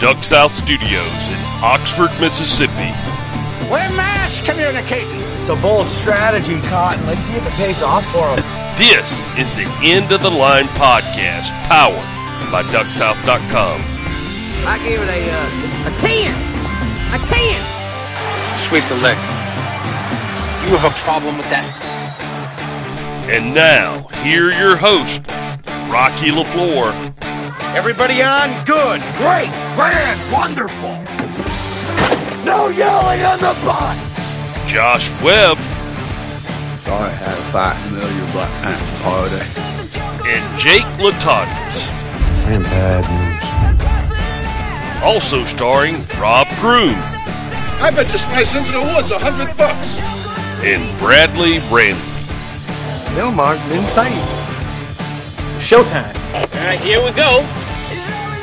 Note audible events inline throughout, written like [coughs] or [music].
Duck South Studios in Oxford, Mississippi. We're mass communicating. It's a bold strategy, Cotton. Let's see if it pays off for them. This is the End of the Line podcast, powered by DuckSouth.com. I give it a uh, a ten, a ten. Sweep the leg. You have a problem with that? And now, here your host, Rocky LaFleur. Everybody on? Good. Great. Grand. Wonderful. No yelling on the bus. Josh Webb Sorry I had a fight in the middle of your Black Panther party. and Jake Latendresse. I am bad news. Also starring Rob Croom I bet you slice into the woods a hundred bucks. and Bradley Ramsey. Bill Mark insane. Showtime. All right, here we go.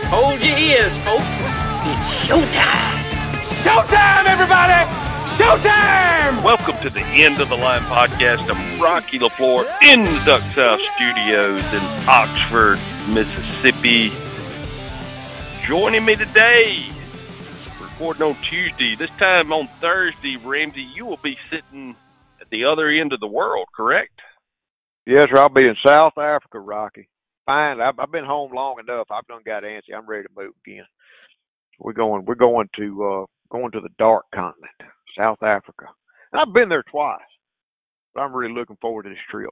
Hold your ears, folks. It's showtime. Showtime, everybody. Showtime. Welcome to the End of the Line podcast. I'm Rocky LaFleur in the Duck South Studios in Oxford, Mississippi. Joining me today, recording on Tuesday, this time on Thursday, Ramsey, you will be sitting at the other end of the world, correct? Yes, sir. I'll be in South Africa, Rocky. Fine. I've, I've been home long enough. I've done got antsy. I'm ready to move again. We're going. We're going to uh going to the dark continent, South Africa. And I've been there twice, but I'm really looking forward to this trip.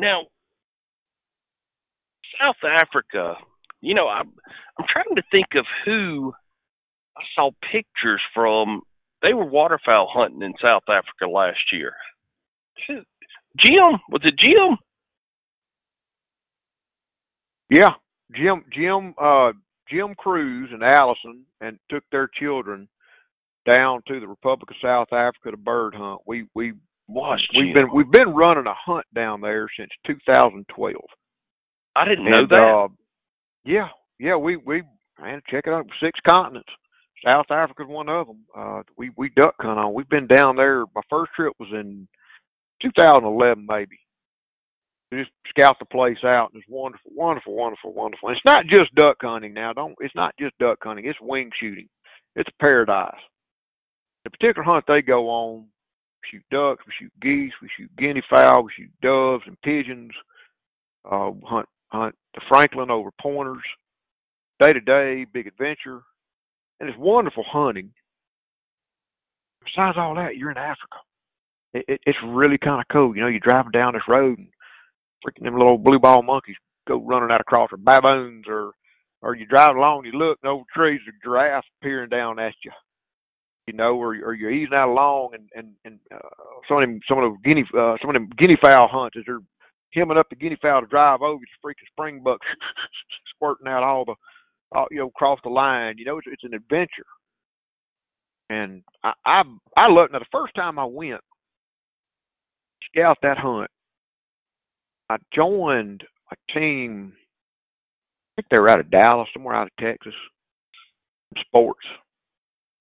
Now, South Africa, you know, I'm I'm trying to think of who I saw pictures from. They were waterfowl hunting in South Africa last year. Jim, was it Jim? Yeah, Jim, Jim, uh, Jim Cruz and Allison, and took their children down to the Republic of South Africa to bird hunt. We we Was we've Jim. been we've been running a hunt down there since 2012. I didn't know And, that. Uh, yeah, yeah, we we man, check it out. Six continents. South Africa's one of them. Uh, we we duck hunt on. We've been down there. My first trip was in 2011, maybe. Just scout the place out. and It's wonderful, wonderful, wonderful, wonderful. And it's not just duck hunting now. Don't. It's not just duck hunting. It's wing shooting. It's a paradise. The particular hunt they go on, we shoot ducks, we shoot geese, we shoot guinea fowl, we shoot doves and pigeons. Uh, hunt hunt the francolin over pointers, day to day, big adventure, and it's wonderful hunting. Besides all that, you're in Africa. It, it, it's really kind of cool. You know, you're driving down this road and freaking them little blue ball monkeys go running out across, or baboons, or or you drive along, you look, and over trees, a giraffe peering down at you. You know, or or you're easing out along, and and and uh, some of them some of those guinea uh, some of them guinea fowl hunts as they're hemming up the guinea fowl to drive over, it's freaking springbuck [laughs] squirting out all the, all, you know, across the line. You know, it's, it's an adventure. And I, I, I love. Now, the first time I went scout that hunt, I joined a team. I think they were out of Dallas, somewhere out of Texas, sports,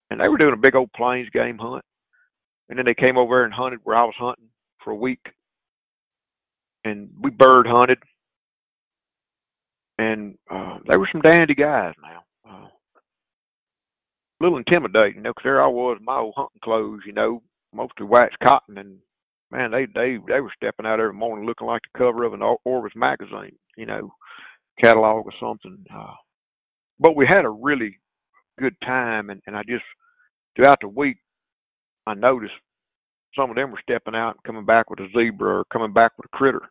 and they were doing a big old plains game hunt. And then they came over and hunted where I was hunting for a week and we bird hunted, and uh, they were some dandy guys. Now, uh, a little intimidating, you know, 'cause there I was in my old hunting clothes, you know, mostly waxed cotton, and man, they they they were stepping out every morning looking like the cover of an Or- Orvis magazine, you know, catalog or something. Uh, but we had a really good time, and and I just throughout the week, I noticed some of them were stepping out and coming back with a zebra or coming back with a critter.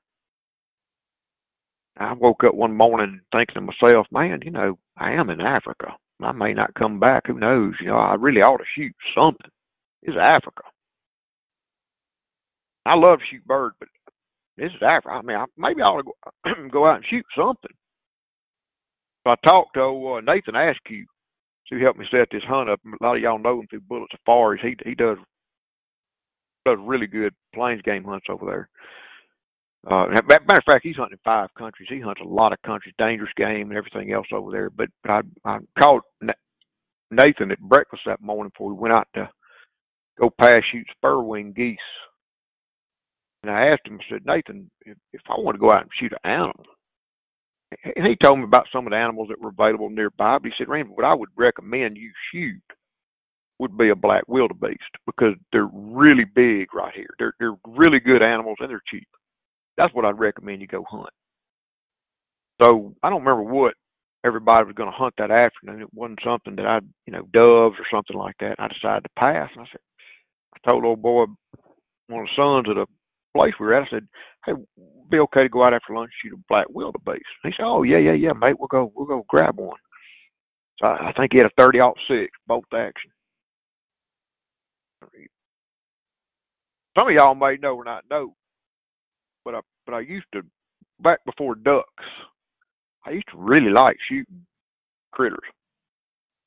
I woke up one morning thinking to myself, man, you know, I am in Africa. I may not come back. Who knows? You know, I really ought to shoot something. It's Africa. I love to shoot birds, but this is Africa. I mean, I, maybe I ought to go, [clears throat] go out and shoot something. So I talked to uh, Nathan Askew. So he helped me set this hunt up. A lot of y'all know him through Bullet Safaris. He he does does really good plains game hunts over there. Uh, matter of fact, he's hunting five countries. He hunts a lot of countries, dangerous game and everything else over there. But I I called Nathan at breakfast that morning before we went out to go past shoot spur wing geese. And I asked him, I said, Nathan, if, if I want to go out and shoot an animal, and he told me about some of the animals that were available nearby. But he said, Randy, what I would recommend you shoot would be a black wildebeest because they're really big right here. They're they're really good animals and they're cheap. That's what I'd recommend you go hunt. So I don't remember what everybody was going to hunt that afternoon. It wasn't something that I, you know, doves or something like that. I decided to pass. And I said, I told old boy, one of the sons at a place we were at, I said, hey, be okay to go out after lunch and shoot a black wildebeest. He said, oh yeah, yeah, yeah, mate, we'll go, we'll go grab one. So I, I think he had a thirty six bolt action. Some of y'all may know or not know, but I but I used to back before ducks. I used to really like shooting critters.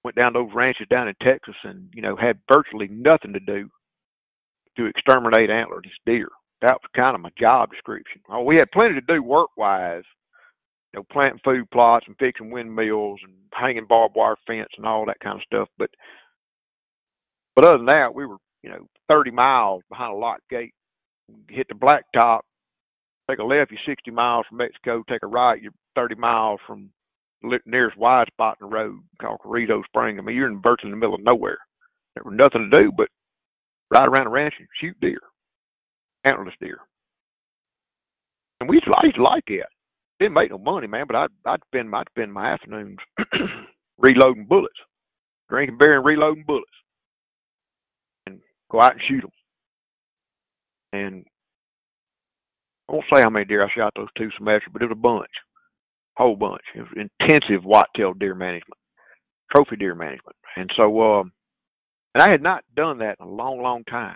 Went down those ranches down in Texas and, you know, had virtually nothing to do to exterminate antlerless deer. That was kind of my job description. Oh, we had plenty to do work wise, you know, planting food plots and fixing windmills and hanging barbed wire fence and all that kind of stuff. But but other than that, we were, you know, 30 miles behind a lock gate. Hit the blacktop, take a left, you're 60 miles from Mexico. Take a right, you're 30 miles from the nearest wide spot in the road called Carrizo Spring. I mean, you're in virtually in the middle of nowhere. There was nothing to do but ride around the ranch and shoot deer, antlerless deer. And we used to like it. Didn't make no money, man, but I'd, I'd spend, I'd spend my afternoons [clears throat] reloading bullets, drinking beer and reloading bullets, and go out and shoot them. And I won't say how many deer I shot those two semesters, but it was a bunch, whole bunch. It was intensive whitetail deer management, trophy deer management, and so um, and I had not done that in a long, long time.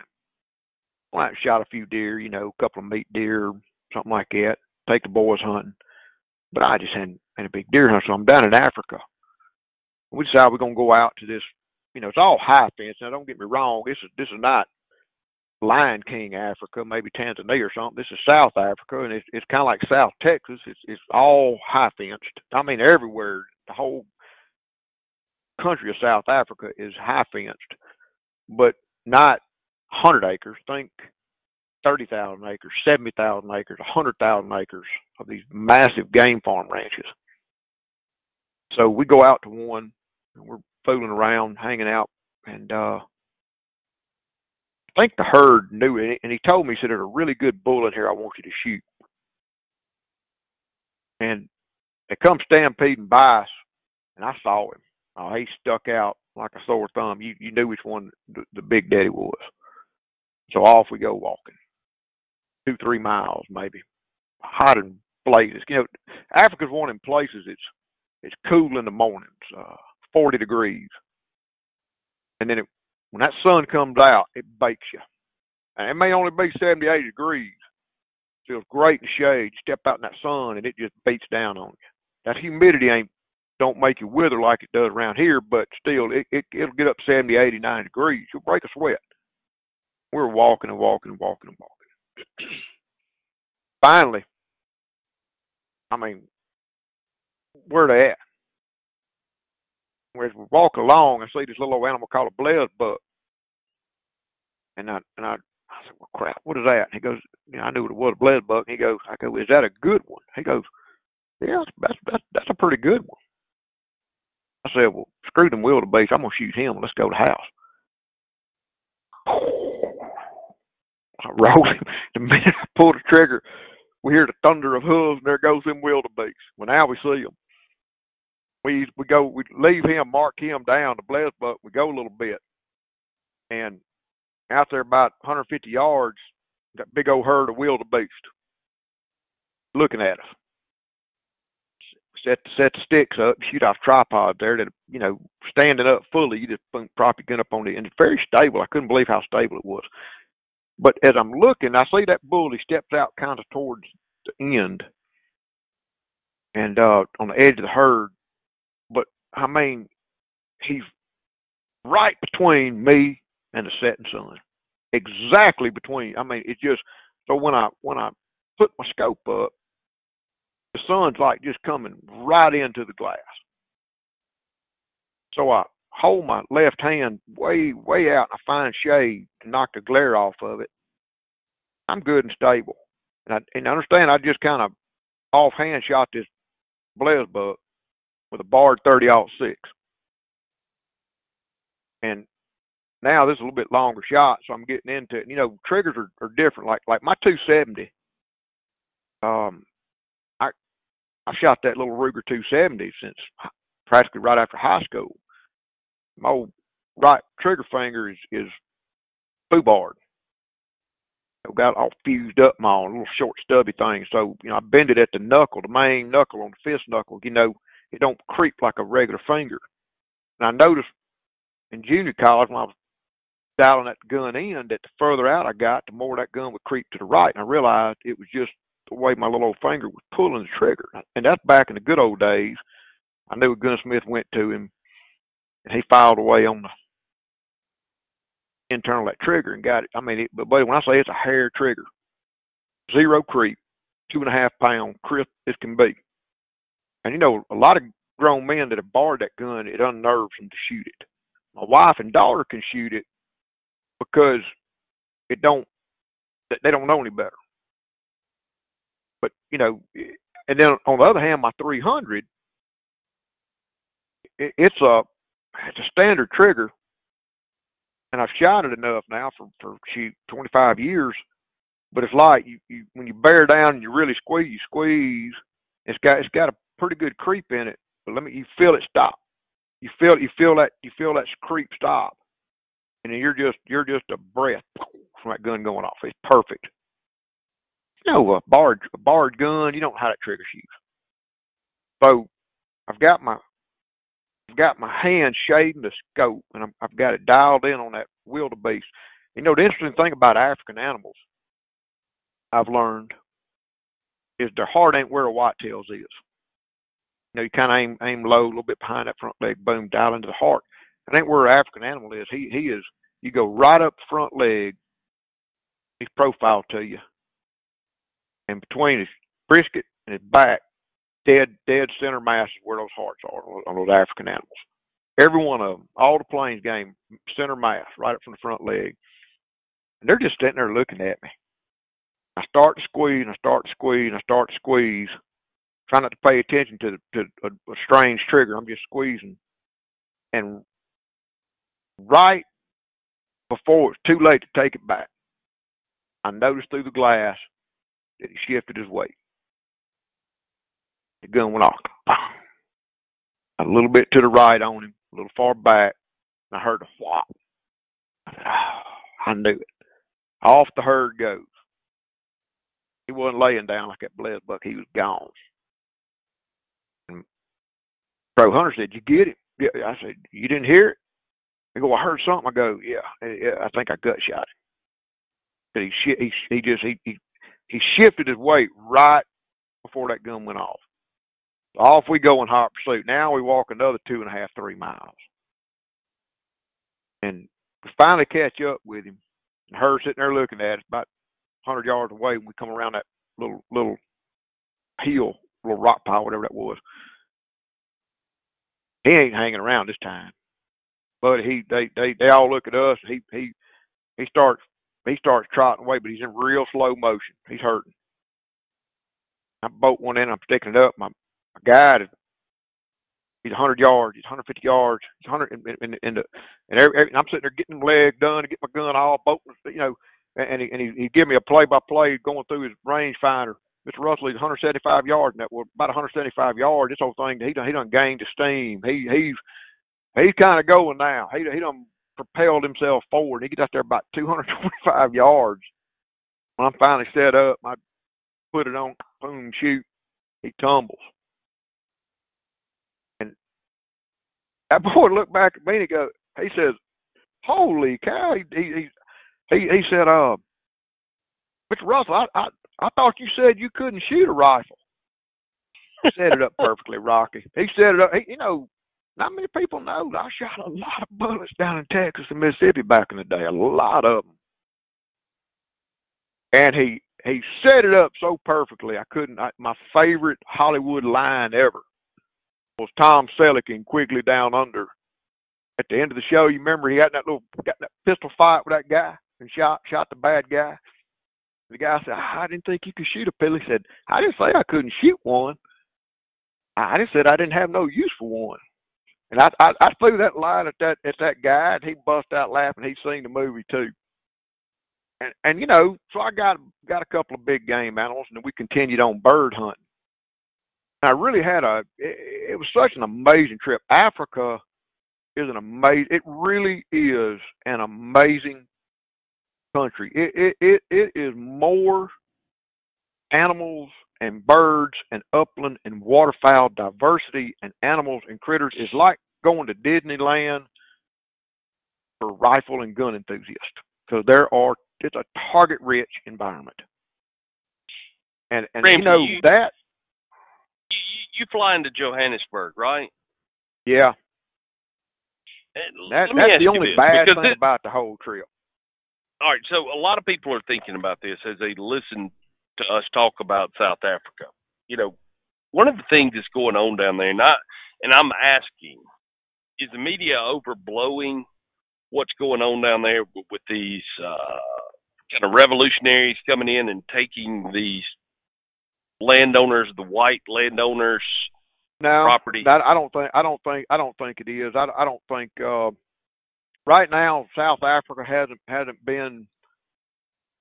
Well, I shot a few deer, you know, a couple of meat deer, something like that. Take the boys hunting, but I just hadn't had a big deer hunt. So I'm down in Africa. We decided we're gonna go out to this. You know, it's all high fence. Now, don't get me wrong. This is this is not Lion King Africa, maybe Tanzania or something. This is South Africa, and it's it's kind of like South Texas. It's it's all high fenced. I mean, everywhere. The whole country of South Africa is high fenced, but not hundred acres. Think thirty thousand acres, seventy thousand acres, hundred thousand acres of these massive game farm ranches. So we go out to one, and we're fooling around, hanging out, and uh I think the herd knew it, and he told me, he said, there's a really good bull in here I want you to shoot. And they come stampeding by us, and I saw him. Oh, he stuck out like a sore thumb. You you knew which one the, the big daddy was. So off we go walking, two three miles maybe, hot and blazes. You know, Africa's one of them places it's it's cool in the mornings, uh, forty degrees, and then it when that sun comes out, it bakes you. And it may only be 78 degrees. Feels great in shade. Step out in that sun and it just beats down on you. That humidity ain't don't make you wither like it does around here, but still it, it it'll get up 70, 80, 90 degrees. You'll break a sweat. We're walking and walking and walking and walking. [clears throat] Finally, I mean, where they at? as we walk along, I see this little old animal called a blez buck. And I and I, I said, Well crap, what is that? And he goes, you know, I knew what it was, a blesbuck. And he goes, I go, Is that a good one? He goes, Yeah, that's that's that's a pretty good one. I said, Well, screw them wildebeest, I'm gonna shoot him, let's go to the house. I rolled him. [laughs] The minute I pulled the trigger, we hear the thunder of hooves, and there goes them wildebeest. Well, now we see them we we go we leave him, mark him down to bless, but we go a little bit, and out there about 150 yards, that big old herd of wildebeest looking at us. Set set the sticks up, shoot off tripod there that you know standing up fully. You just prop your gun up on it, and it's very stable. I couldn't believe how stable it was. But as I'm looking, I see that bull. He steps out kind of towards the end, and uh on the edge of the herd, But I mean, he's right between me and the setting sun. Exactly between. I mean, it's just so when I when I put my scope up, the sun's like just coming right into the glass. So I hold my left hand way way out and I find shade to knock the glare off of it. I'm good and stable. And I and understand I just kind of offhand shot this Blesbuck with a Bard 30 six. And now this is a little bit longer shot, so I'm getting into it. You know, triggers are, are different. Like like my 270. Um, I I shot that little Ruger 270 since practically right after high school. My old right trigger finger is is Fubard. I've got all fused up my own little short stubby thing. So, you know, I bend it at the knuckle, the main knuckle on the fist knuckle, you know, it don't creep like a regular finger. And I noticed in junior college when I was dialing that gun in that the further out I got, the more that gun would creep to the right. And I realized it was just the way my little old finger was pulling the trigger. And that's back in the good old days. I knew a gunsmith went to him and he filed away on the internal that trigger and got it. I mean, it, but when I say it's a hair trigger, zero creep, two and a half pound, crisp as can be. And you know, a lot of grown men that have borrowed that gun, it unnerves them to shoot it. My wife and daughter can shoot it because it don't they don't know any better. But you know, and then on the other hand, my 300, it, it's a it's a standard trigger, and I've shot it enough now for for shoot 25 years. But it's like you, you when you bear down and you really squeeze, you squeeze. It's got it's got a pretty good creep in it. But let me you feel it stop. You feel you feel that you feel that creep stop, and then you're just you're just a breath from that gun going off. It's perfect. You know, a barred a barred gun. You don't know how that trigger shoots. So I've got my I've got my hand shading the scope, and i have got it dialed in on that wildebeest. You know, the interesting thing about African animals, I've learned, is their heart ain't where a whitetail's is. You know, you kind of aim aim low, a little bit behind that front leg, boom, dial into the heart. It ain't where an African animal is. He he is. You go right up front leg. His profile to you, and between his brisket and his back, dead dead center mass is where those hearts are on those African animals. Every one of them, all the plains game, center mass, right up from the front leg. And they're just sitting there looking at me. I start to squeeze, and I start to squeeze, and I start to squeeze. trying not to pay attention to to a, a strange trigger. I'm just squeezing, and right before it's too late to take it back, I noticed through the glass that he shifted his weight. The gun went off. A little bit to the right on him, a little far back, and I heard a whop. I, said, oh, I knew it. Off the herd goes. He wasn't laying down like that blesbuck. He was gone. And Pro Hunter said, "You get it?" I said, "You didn't hear it?" They go, "I heard something." I go, "Yeah, eh, yeah I think I gut shot him." But he he he just he he he shifted his weight right before that gun went off. Off we go in hot pursuit. Now we walk another two and a half, three miles. And we finally catch up with him. And her sitting there looking at us about 100 yards away when we come around that little little hill, little rock pile, whatever that was. He ain't hanging around this time. But he they they they all look at us. He he he starts he starts trotting away, but he's in real slow motion. He's hurting. I bolt one in. I'm sticking it up. My my guide he's 100 yards, he's 150 yards, he's 100 in, in, in the, and, every, every, and I'm sitting there getting the leg done to get my gun all bolted, you know, and he and he, he give me a play by play going through his rangefinder. Mr. Russell, he's 175 yards, and that was about 175 yards. This whole thing, he done he done gained steam. He he's he's kind of going now. He he done propelled himself forward. He gets out there about 225 yards. When I'm finally set up, I put it on, boom, shoot. He tumbles. That boy looked back at me and he go, he says, "Holy cow!" He he he, he said, "Uh, Mr. Russell, I, I I thought you said you couldn't shoot a rifle." He set it up perfectly, Rocky. He set it up. He, you know, not many people know I shot a lot of bullets down in Texas and Mississippi back in the day. A lot of them. And he he set it up so perfectly. I couldn't. I, my favorite Hollywood line ever was Tom Selleck in Quigley Down Under. At the end of the show, you remember he had that little got that pistol fight with that guy and shot shot the bad guy. The guy said, "I didn't think you could shoot a pistol." He said, "I didn't say I couldn't shoot one. I just said I didn't have no use for one. And I, I I threw that line at that at that guy, and he bust out laughing. He'd seen the movie too. And and you know, so I got got a couple of big game animals, and we continued on bird hunting. I really had a it, it was such an amazing trip. Africa is an amazing. It really is an amazing country. It it it, it is more animals and birds and upland and waterfowl diversity and animals and critters is like going to Disneyland for rifle and gun enthusiasts because there are it's a target rich environment. And and Ramsey, you know you- that You, you fly into Johannesburg, right? yeah that that's the only this, bad thing this- about the whole trip. all right, so a lot of people are thinking about this as they listen to us talk about South Africa. You know, one of the things that's going on down there, and I and I'm asking, is the media overblowing what's going on down there with, with these uh, kind of revolutionaries coming in and taking these landowners, the white landowners' No, property? that I don't think I don't think I don't think it is. I I don't think uh right now South Africa hasn't hasn't been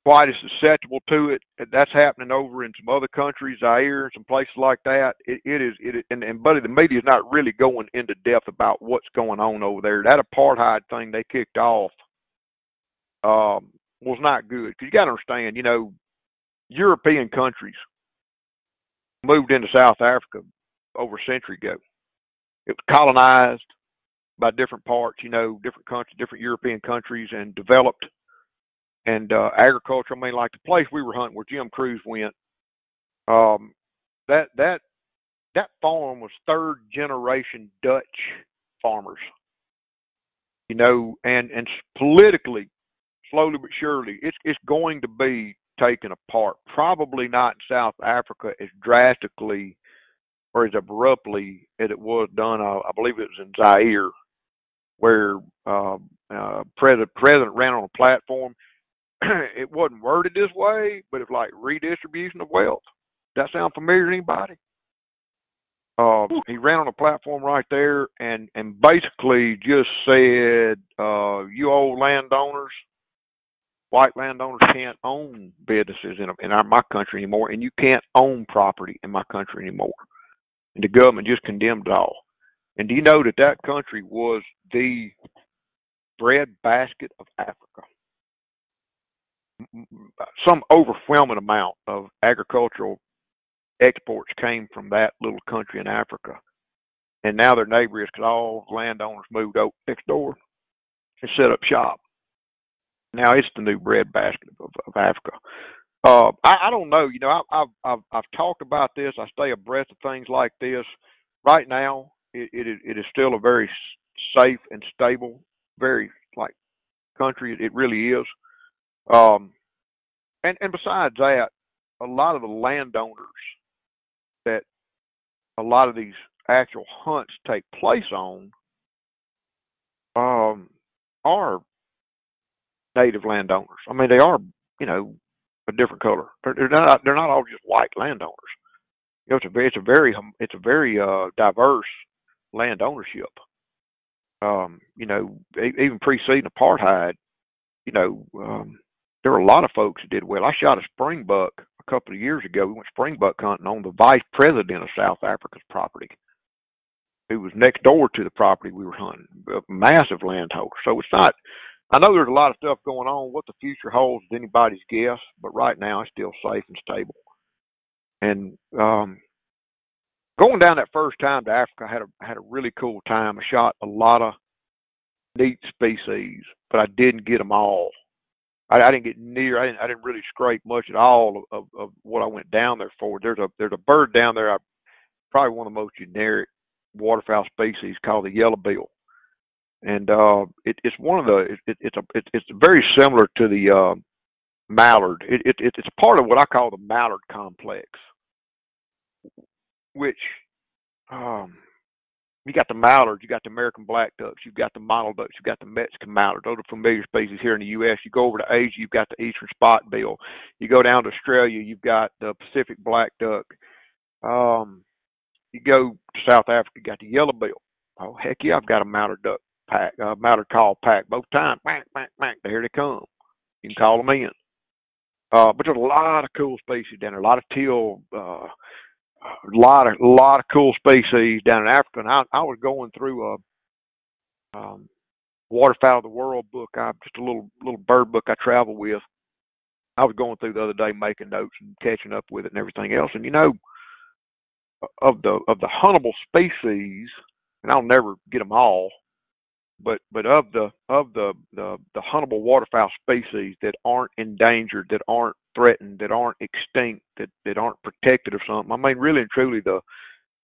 quite as susceptible to it. That's happening over in some other countries, Zaire and some places like that. It it is it and and buddy, the media's not really going into depth about what's going on over there. That apartheid thing they kicked off um was not good. Cuz you got to understand, you know, European countries moved into South Africa over a century ago. It was colonized by different parts, you know, different countries, different European countries, and developed. And uh, agriculture, I mean, like the place we were hunting, where Jim Cruz went, um, that that that farm was third generation Dutch farmers. You know, and and politically, slowly but surely, it's it's going to be taken apart. Probably not in South Africa as drastically or as abruptly as it was done. Uh, I believe it was in Zaire, where uh, uh, president president ran on a platform. [clears throat] it wasn't worded this way, but it's like redistribution of wealth. That sound familiar to anybody? Uh, he ran on a platform right there and and basically just said, uh, "You old landowners, white landowners can't own businesses in in our, my country anymore, and you can't own property in my country anymore." And the government just condemned it all. And do you know that that country was the bread basket of Africa? Some overwhelming amount of agricultural exports came from that little country in Africa. And now their neighbor is because all landowners moved out next door and set up shop. Now it's the new breadbasket of, of Africa. Uh, I, I don't know. You know, I, I've I've I've talked about this. I stay abreast of things like this. Right now, it it is, it is still a very safe and stable, very like country. It, it really is. Um, and and besides that, a lot of the landowners that a lot of these actual hunts take place on um, are native landowners. I mean, they are, you know, a different color. They're, not. They're not all just white landowners. You know, it's a very, it's a very, it's a very uh, diverse land ownership. Um, you know, even preceding apartheid, you know, um, there were a lot of folks that did well. I shot a springbuck a couple of years ago. We went springbuck hunting on the vice president of South Africa's property, who was next door to the property we were hunting. A massive landholder. So it's not. I know there's a lot of stuff going on. What the future holds is anybody's guess, but right now it's still safe and stable. And um, going down that first time to Africa, I had a had a really cool time. I shot a lot of neat species, but I didn't get them all. I, I didn't get near. I didn't. I didn't really scrape much at all of, of, of what I went down there for. There's a there's a bird down there. I, probably one of the most generic waterfowl species called the yellow bill, and uh, it, it's one of the. It, it, it's a. It, it's very similar to the uh, mallard. It, it, it it's part of what I call the mallard complex, which um, you got the mallards, you got the American black ducks, you've got the mottled ducks, you've got the Mexican mallard. Those are familiar species here in the U.S. You go over to Asia, you've got the eastern spot bill. You go down to Australia, you've got the Pacific black duck. Um, you go to South Africa, you got the yellow bill. Oh heck yeah, I've got a mallard duck pack, uh, mallard call pack both times. Bang, bang, bang. Here they come. You can call them in. Uh, but there's a lot of cool species down there. A lot of teal, uh, a lot of a lot of cool species down in Africa. And I, I was going through a um, waterfowl of the world book. I just a little little bird book I travel with. I was going through the other day making notes and catching up with it and everything else. And you know, of the of the huntable species, and I'll never get them all, but but of the of the the, the huntable waterfowl species that aren't endangered, that aren't threatened, that aren't extinct, that that aren't protected or something. I mean, really and truly, the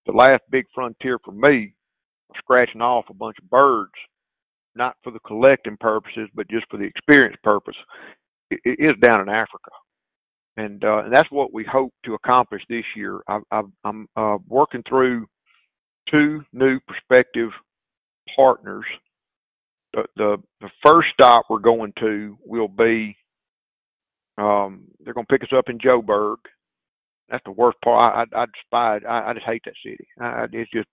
the last big frontier for me, scratching off a bunch of birds, not for the collecting purposes, but just for the experience purpose, it, it is down in Africa. And, uh, and that's what we hope to accomplish this year. I, I, I'm uh, working through two new prospective partners the, the the first stop we're going to will be um they're going to pick us up in Joburg. That's the worst part. I I, I despise. I, I just hate that city. I, it's just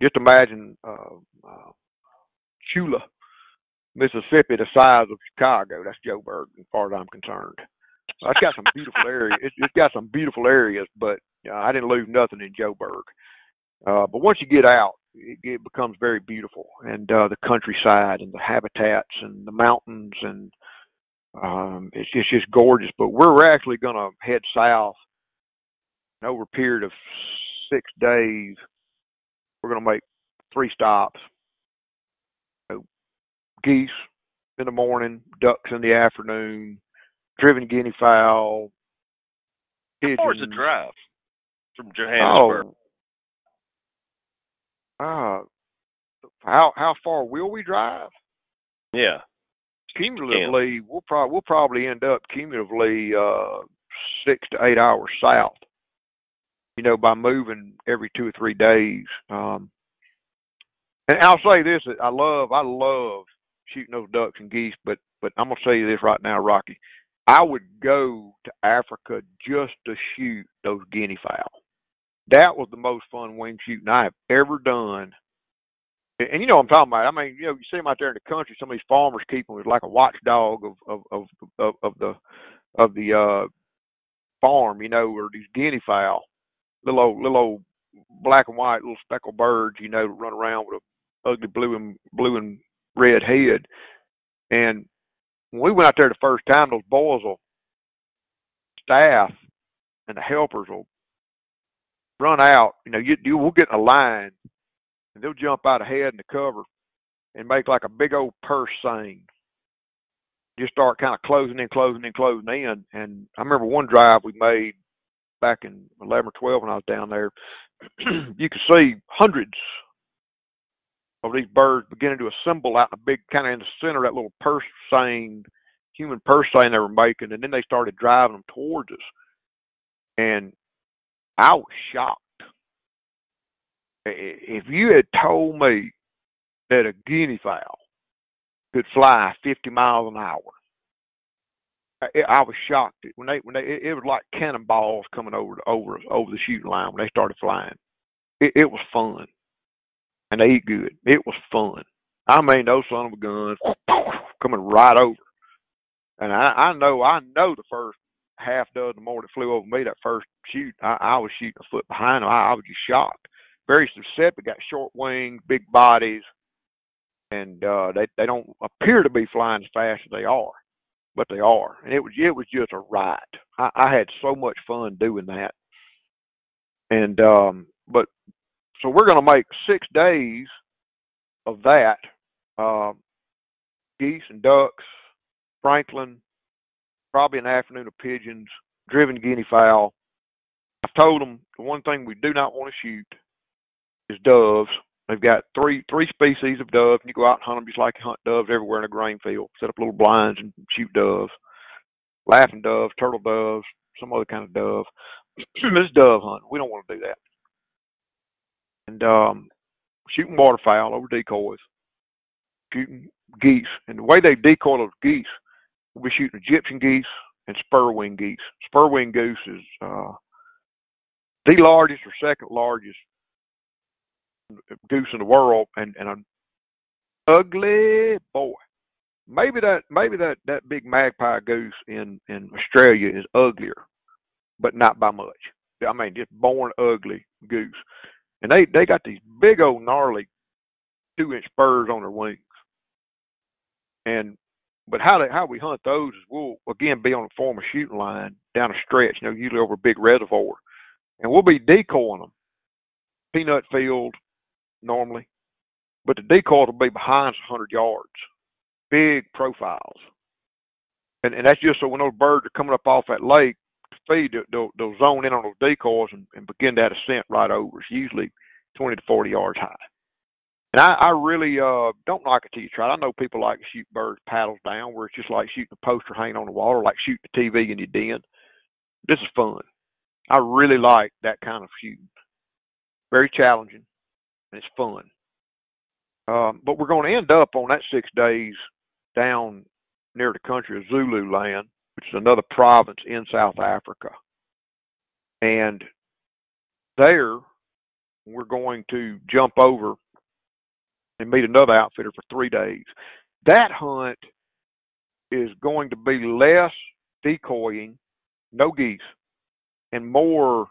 just imagine uh, uh, Chula, Mississippi, the size of Chicago. That's Joburg, as far as I'm concerned. It's got some beautiful areas. It's, it's got some beautiful areas, but uh, I didn't lose nothing in Joburg. Uh, but once you get out, it, it becomes very beautiful, and uh, the countryside and the habitats and the mountains and um, it's just just gorgeous. But we're actually going to head south and over a period of six days. We're going to make three stops: so, geese in the morning, ducks in the afternoon, driven guinea fowl. How far is the drive from Johannesburg? Oh, uh, how how far will we drive? Yeah. Cumulatively, we'll probably we'll probably end up cumulatively uh, six to eight hours south. You know, by moving every two or three days. Um, and I'll say this: I love I love shooting those ducks and geese, but but I'm gonna say this right now, Rocky. I would go to Africa just to shoot those guinea fowl that was the most fun wing shooting I have ever done. And, you know what I'm talking about. I mean, you know, you see them out there in the country. Some of these farmers keep them as like a watchdog of of of of, of the of the uh farm, you know, or these guinea fowl, little old little old black and white little speckled birds, you know, run around with a ugly blue and blue and red head. And when we went out there the first time, those boys will staff and the helpers will run out, you know, you, you will get in a line and they'll jump out ahead in the cover and make like a big old purse seine. Just start kind of closing in, closing in, closing in. And I remember one drive we made back in 11 or 12 when I was down there. [clears throat] you could see hundreds of these birds beginning to assemble out in a big kind of in the center of that little purse seine, human purse seine they were making. And then they started driving them towards us. And I was shocked. If you had told me that a guinea fowl could fly 50 miles an hour, I was shocked when they when they it was like cannonballs coming over over over the shooting line when they started flying. It, it was fun, and they eat good. It was fun. I mean, those son of a guns coming right over, and I, I know I know the first half dozen more that flew over me that first shoot. I, I was shooting a foot behind them. I, I was just shocked. Very susceptible, got short wings, big bodies, and uh, they they don't appear to be flying as fast as they are, but they are. And it was it was just a ride. I, I had so much fun doing that. And um, but so we're going to make six days of that. Uh, geese and ducks, francolin, probably an afternoon of pigeons, driven guinea fowl. I've told them the one thing we do not want to shoot is doves. They've got three three species of doves, and you go out and hunt them just like you hunt doves everywhere in a grain field. Set up little blinds and shoot doves, laughing doves, turtle doves, some other kind of dove. [clears throat] this dove hunt, we don't want to do that. And um, shooting waterfowl over decoys, shooting geese, and the way they decoy those geese we'll be shooting Egyptian geese and spur wing geese. Spur wing goose is uh, the largest or second largest goose in the world, and and an ugly boy. Maybe that maybe that that big magpie goose in in Australia is uglier, but not by much. I mean, just born ugly goose, and they they got these big old gnarly two inch spurs on their wings, and but how they, how we hunt those is we'll again be on a form of shooting line down a stretch, you know, usually over a big reservoir, and we'll be decoying them, peanut field normally, but the decoys will be behind us 100 yards, big profiles, and and that's just so when those birds are coming up off that lake to feed, they'll they'll zone in on those decoys and, and begin that ascent right over It's usually 20 to 40 yards high. And I, I really uh don't like till you try it. I know people like to shoot birds paddles down, where it's just like shooting a poster hanging on the wall, or like shooting a TV in your den. This is fun. I really like that kind of shooting. Very challenging, and it's fun. Um, but we're going to end up on that six days down near the country of Zululand, which is another province in South Africa. And there, we're going to jump over and meet another outfitter for three days. That hunt is going to be less decoying, no geese, and more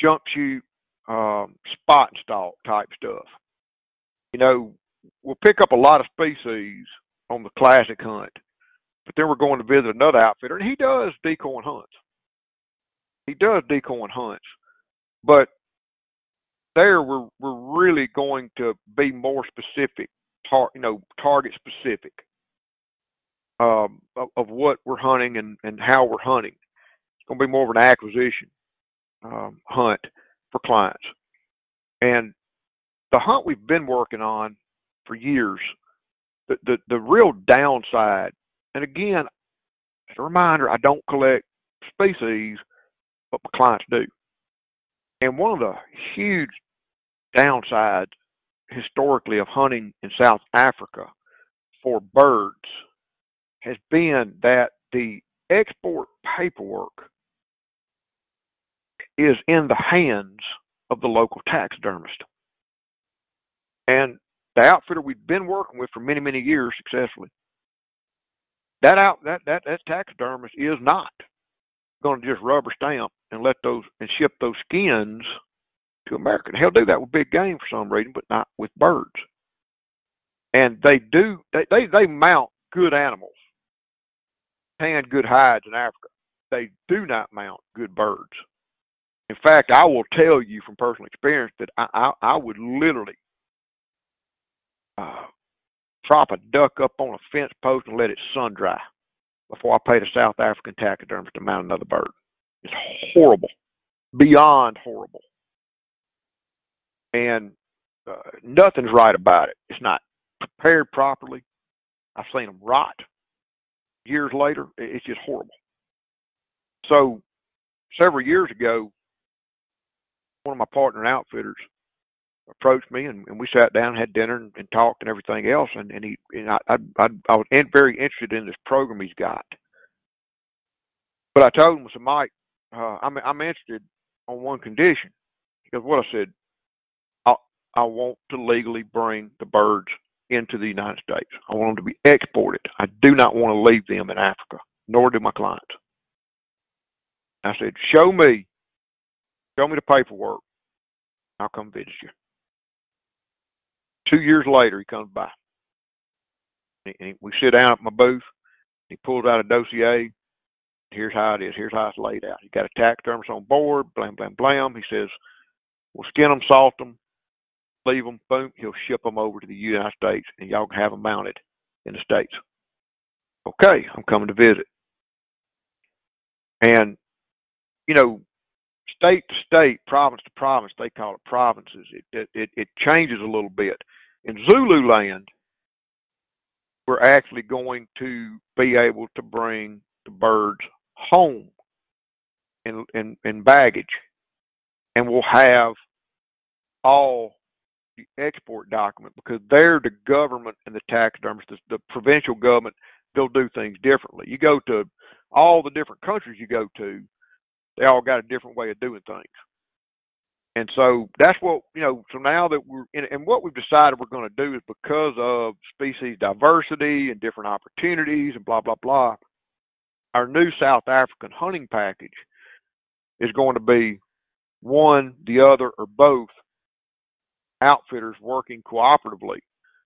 jump shoot, um, spot and stalk type stuff. You know, we'll pick up a lot of species on the classic hunt, but then we're going to visit another outfitter, and he does decoy hunts. He does decoy hunts, but there we're we're really going to be more specific, tar, you know, target specific um, of, of, what we're hunting and and how we're hunting. It's going to be more of an acquisition um, hunt for clients, and the hunt we've been working on for years. The the, the real downside, and again, as a reminder, I don't collect species, but my clients do. And one of the huge downsides historically of hunting in South Africa for birds has been that the export paperwork is in the hands of the local taxidermist. And the outfitter we've been working with for many, many years successfully, that out that that, that taxidermist is not going to just rubber stamp and let those and ship those skins to America. And he'll do that with big game for some reason, but not with birds. And they do they they, they mount good animals, tan good hides in Africa. They do not mount good birds. In fact, I will tell you from personal experience that I I, I would literally uh, prop a duck up on a fence post and let it sun dry before I paid a South African taxidermist to mount another bird. It's horrible, beyond horrible and uh, nothing's right about it. It's not prepared properly. I've seen them rot years later. It's just horrible. So several years ago, one of my partner outfitters approached me and, and we sat down had dinner and, and talked and everything else and, and he and I, I I I was very interested in this program he's got. But I told him, I said, Mike, uh, I'm I'm interested on one condition. Because what I said, I want to legally bring the birds into the United States. I want them to be exported. I do not want to leave them in Africa, nor do my clients. I said, show me, show me the paperwork. I'll come visit you. Two years later, he comes by. And we sit down at my booth. He pulls out a dossier. Here's how it is. Here's how it's laid out. He got a taxidermist on board. Blam, blam, blam. He says, we'll skin them, salt them, leave them, boom, he'll ship them over to the United States and y'all can have them mounted in the States. Okay, I'm coming to visit. And, you know, state to state, province to province, they call it provinces. It, it, it changes a little bit. In Zululand, we're actually going to be able to bring the birds home in, in, in baggage. And we'll have all the export document because they're the government and the taxidermists, the, the provincial government, they'll do things differently. You go to all the different countries you go to, they all got a different way of doing things. And so that's what you know. So now that we're in, and what we've decided we're going to do is because of species diversity and different opportunities and blah blah blah. Our new South African hunting package is going to be one, the other, or both outfitters working cooperatively.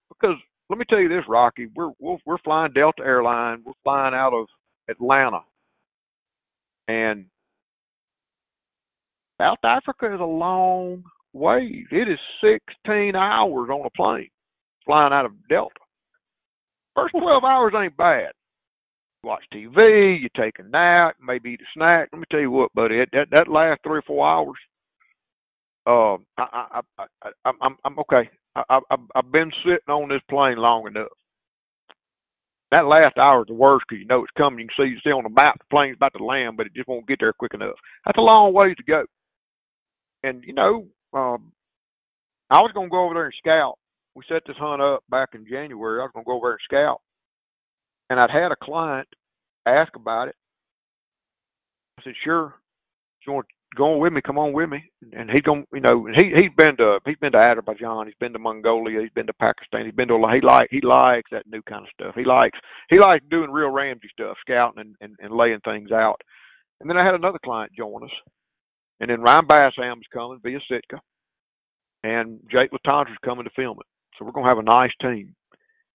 Because let me tell you this, Rocky, we're we're, we're flying Delta Airline. We're flying out of Atlanta, and South Africa is a long way. It is 16 hours on a plane flying out of Delta. First 12 hours ain't bad. watch TV, you take a nap, maybe eat a snack. Let me tell you what, buddy, that that last three or four hours, um, I, I, I, I, I'm, I'm okay. I, I, I've been sitting on this plane long enough. That last hour is the worst because you know it's coming. You can see you see on the map the plane's about to land, but it just won't get there quick enough. That's a long ways to go and you know, um, I was to go over there and scout. We set this hunt up back in January. I was to go over there and scout, and I'd had a client ask about it. I said, "Sure, you want to go on with me, come on with me." And he's going, you know, he he's been to he's been to Azerbaijan, he's been to Mongolia, he's been to Pakistan, he's been to he like he likes that new kind of stuff. He likes he likes doing real Ramsey stuff, scouting and, and, and laying things out. And then I had another client join us, and then Ryan Bassham's coming via Sitka. And Jake Latendresse's coming to film it. So we're going to have a nice team.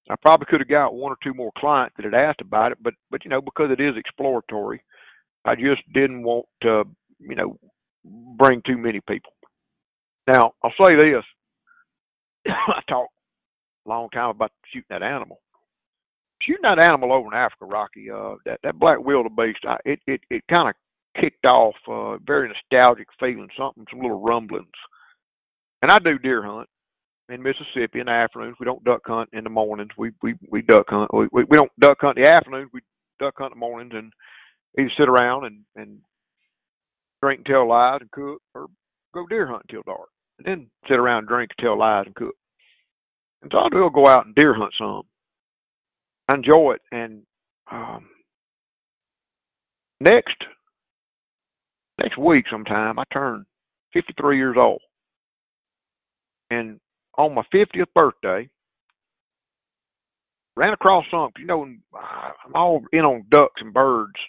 I probably could have got one or two more clients that had asked about it, but but you know because it is exploratory, I just didn't want to you know bring too many people. Now I'll say this: [coughs] I talked a long time about shooting that animal. Shooting that animal over in Africa, Rocky, uh, that that black wildebeest, I, it it it kind of kicked off uh, very nostalgic feeling, something, some little rumblings. And I do deer hunt in Mississippi in the afternoons. We don't duck hunt in the mornings. We we we duck hunt. We we, don't duck hunt the afternoons. We duck hunt in the mornings and either sit around and and drink and tell lies and cook, or go deer hunt till dark, and then sit around and drink and tell lies and cook. And so I will go out and deer hunt some. I enjoy it, and um, next next week sometime I turn 53 years old. And on my 50th birthday, ran across something. You know, I'm all in on ducks and birds,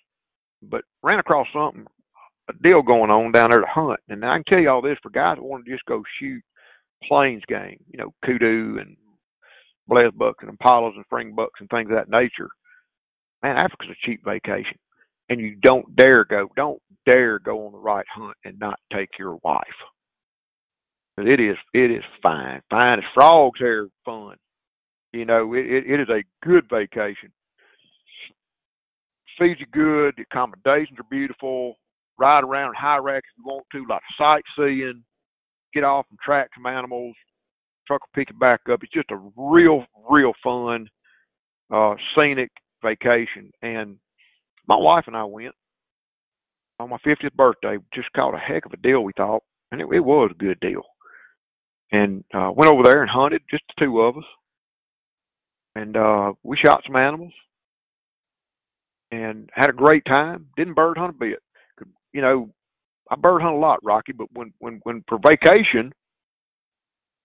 but ran across something, a deal going on down there to hunt. And I can tell you all this for guys that want to just go shoot plains game, you know, kudu and blesbucks and impalas and springbucks and things of that nature. Man, Africa's a cheap vacation and you don't dare go, don't dare go on the right hunt and not take your wife. But it is, it is fine, fine as frogs hair fun. You know, it, it, it is a good vacation. Feeds you good. The accommodations are beautiful. Ride around high rack if you want to, like sightseeing. Get off and track some animals. Truck will pick it back up. It's just a real, real fun, uh, scenic vacation. And my wife and I went on my 50th birthday. Just caught a heck of a deal, we thought, and it, it was a good deal. And uh, went over there and hunted, just the two of us. And uh, we shot some animals and had a great time. Didn't bird hunt a bit. You know, I bird hunt a lot, Rocky, but when when when for vacation,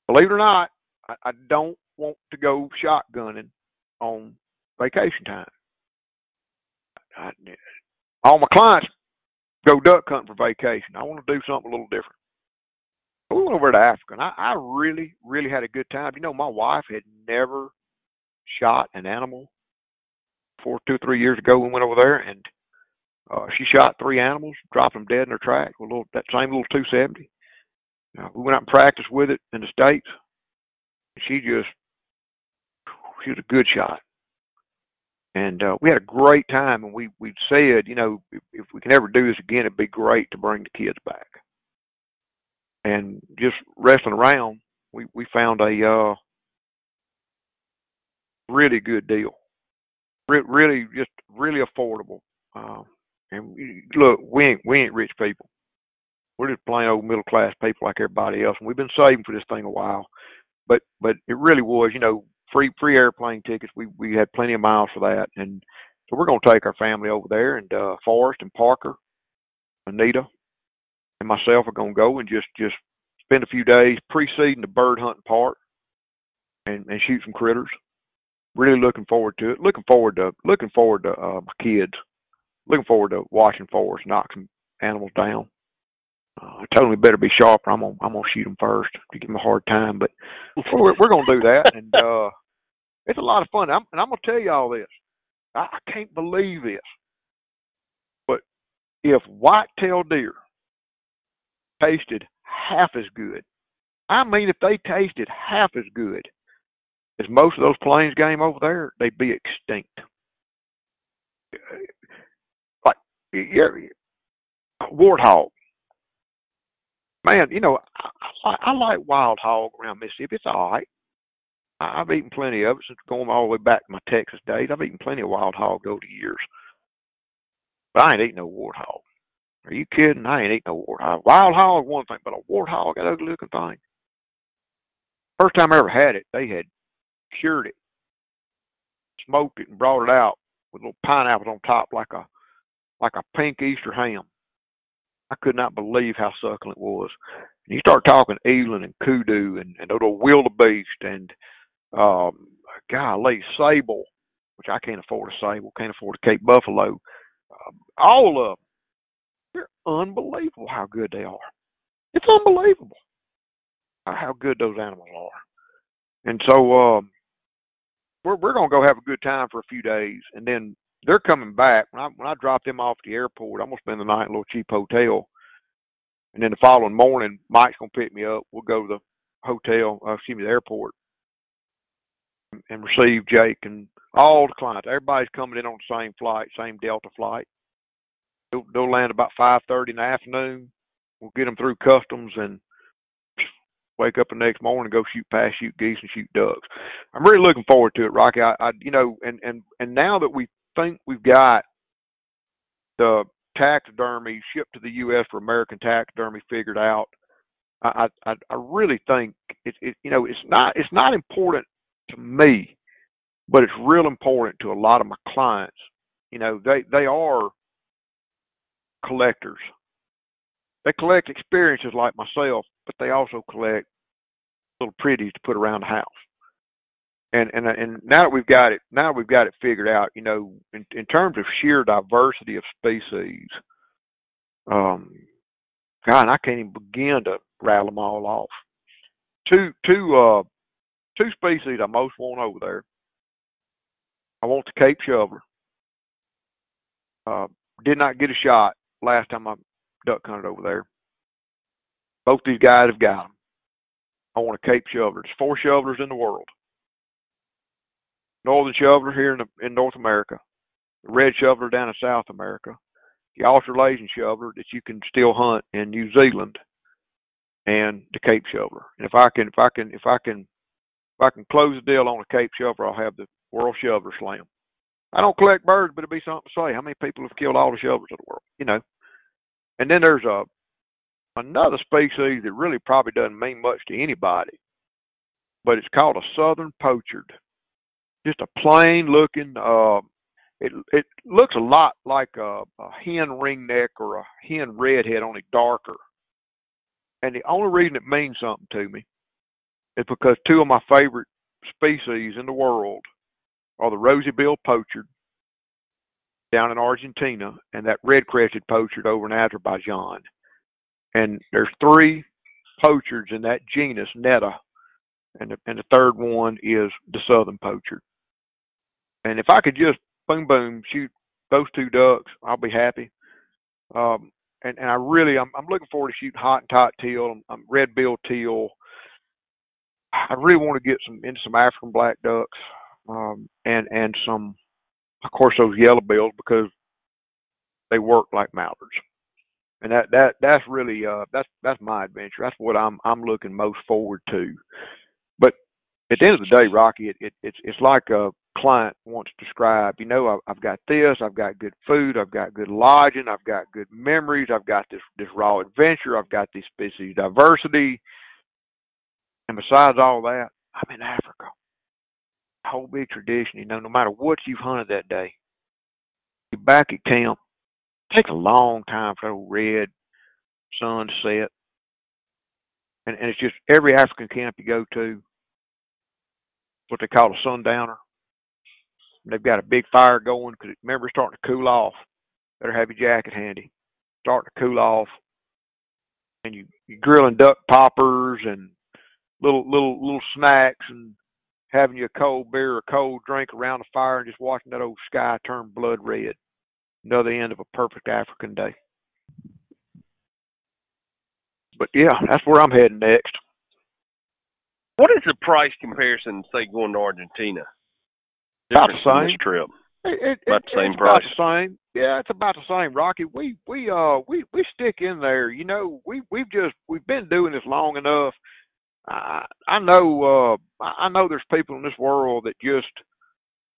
believe it or not, I, I don't want to go shotgunning on vacation time. I, all my clients go duck hunting for vacation. I want to do something a little different. We went over to Africa, and I, I really, really had a good time. You know, my wife had never shot an animal four, two, three years ago. We went over there, and uh, she shot three animals, dropped them dead in her track with a little that same little 270. Uh, we went out and practiced with it in the states. She just, she was a good shot and uh, we had a great time. And we we said, you know, if, we can ever do this again, it'd be great to bring the kids back. And just wrestling around, we we found a uh, really good deal. Re- really, just really affordable. Uh, and we, look, we ain't we ain't rich people. We're just plain old middle class people like everybody else, and we've been saving for this thing a while. But but it really was, you know, free free airplane tickets. We we had plenty of miles for that, and so we're going to take our family over there, and uh, Forrest and Parker, Anita, and myself are gonna go and just just spend a few days preceding the bird hunting part and and shoot some critters. Really looking forward to it. Looking forward to looking forward to uh, my kids. Looking forward to watching Forrest knock some animals down. Uh, I told him he better be sharp. I'm gonna I'm gonna shoot him first to give him a hard time. But [laughs] we're, we're gonna do that, and uh, it's a lot of fun. I'm, and I'm gonna tell you all this. I, I can't believe this, but if whitetail deer tasted half as good, I mean, if they tasted half as good as most of those plains game over there, they'd be extinct. Like, you're, warthog. Man, you know, I, I, I like wild hog around Mississippi. It's all right. I, I've eaten plenty of it since going all the way back to my Texas days. I've eaten plenty of wild hog over the years. But I ain't eating no warthog. Are you kidding? I ain't eating no warthog. Wild hog one thing, but a warthog, that ugly looking thing. First time I ever had it, they had cured it, smoked it, and brought it out with little pineapples on top, like a like a pink Easter ham. I could not believe how succulent it was. And you start talking eland and kudu and, and little wildebeest and um golly, sable, which I can't afford a sable, can't afford a Cape Buffalo. Uh, all of them, they're unbelievable how good they are. It's unbelievable how good those animals are. And so um we're we're gonna go have a good time for a few days, and then they're coming back. When I when I drop them off at the airport, I'm gonna spend the night in a little cheap hotel, and then the following morning, Mike's gonna pick me up. We'll go to the hotel, uh, excuse me, the airport, and, receive Jake and all the clients. Everybody's coming in on the same flight, same Delta flight. They'll, they'll land about five thirty in the afternoon. We'll get them through customs and wake up the next morning and go shoot past, shoot geese, and shoot ducks. I'm really looking forward to it, Rocky. I, I you know, and and and now that we think we've got the taxidermy shipped to the U.S. for American taxidermy figured out, I I, I really think it's it, you know it's not it's not important to me, but it's real important to a lot of my clients. You know, they they are collectors. They collect experiences like myself, but they also collect little pretties to put around the house. And and and now that we've got it, now we've got it figured out. You know, in, in terms of sheer diversity of species, um, God, I can't even begin to rattle them all off. Two two uh two species I most want over there. I want the Cape shoveler. Uh, did not get a shot last time I duck hunted over there. Both these guys have got them. I want a Cape shoveler. There's four shovelers in the world. Northern shoveler here in, the, in North America, the red shoveler down in South America, the Australasian shoveler that you can still hunt in New Zealand, and the Cape shoveler. And if I can, if I can, if I can, if I can close the deal on a Cape shoveler, I'll have the World Shoveler Slam. I don't collect birds, but it'd be something to say. How many people have killed all the shovelers of the world? You know. And then there's a another species that really probably doesn't mean much to anybody, but it's called a southern pochard. Just a plain looking. Uh, it it looks a lot like a, a hen ringneck or a hen redhead, only darker. And the only reason it means something to me is because two of my favorite species in the world are the rosy-billed pochard down in Argentina and that red-crested pochard over in Azerbaijan. And there's three pochards in that genus, Netta, and the, and the third one is the southern pochard. And if I could just boom boom shoot those two ducks, I'll be happy. Um, and and I really I'm I'm looking forward to shooting Hottentot teal, I'm, I'm red billed teal. I really want to get some into some African black ducks, um, and and some, of course, those yellow bills because they work like mallards and that that that's really uh that's that's my adventure. That's what I'm I'm looking most forward to. But at the end of the day, Rocky, it, it it's it's like a client wants described. You know, I've, got this, I've got good food, I've got good lodging, I've got good memories, I've got this this raw adventure, I've got this species diversity, and besides all that, I'm in Africa. A whole big tradition. You know, no matter what you've hunted that day, you're back at camp takes a long time for those red sun set. And, and it's just every African camp you go to, what they call a sundowner. They've got a big fire going because remember it's starting to cool off. Better have your jacket handy. Starting to cool off, and you you grilling duck poppers and little little little snacks and having you a cold beer or a cold drink around the fire and just watching that old sky turn blood red. Another end of a perfect African day. But yeah, that's where I'm heading next. What is the price comparison, say, going to Argentina? About the same. This trip. It, it, About the same it's about price. the same. Yeah, it's about the same, Rocky. We we uh we we stick in there. You know, we we've just we've been doing this long enough. I I know uh I I know there's people in this world that just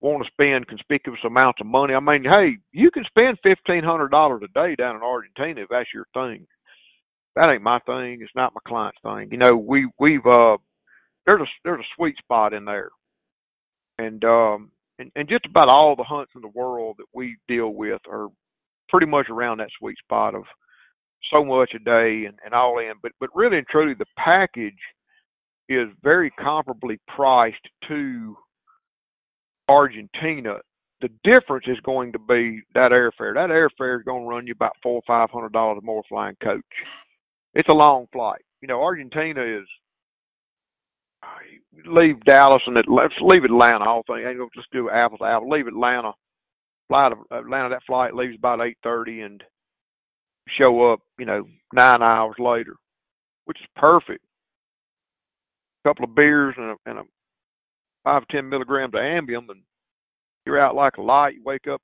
want to spend conspicuous amounts of money. I mean, hey, you can spend fifteen hundred dollars a day down in Argentina if that's your thing. That ain't my thing. It's not my client's thing. You know, we we've uh there's a there's a sweet spot in there, and um and, and just about all the hunts in the world that we deal with are pretty much around that sweet spot of so much a day and, and all in. But but really and truly, the package is very comparably priced to Argentina. The difference is going to be that airfare. That airfare is going to run you about four or five hundred dollars more flying coach. It's a long flight. You know, Argentina is leave Dallas and let's leave Atlanta. All thing, ain't gonna just do apples to apples. Leave Atlanta. Fly to Atlanta. That flight leaves about eight thirty and show up. You know, nine hours later, which is perfect. A couple of beers and a, and a five ten milligrams of Ambien, and you're out like a light. You wake up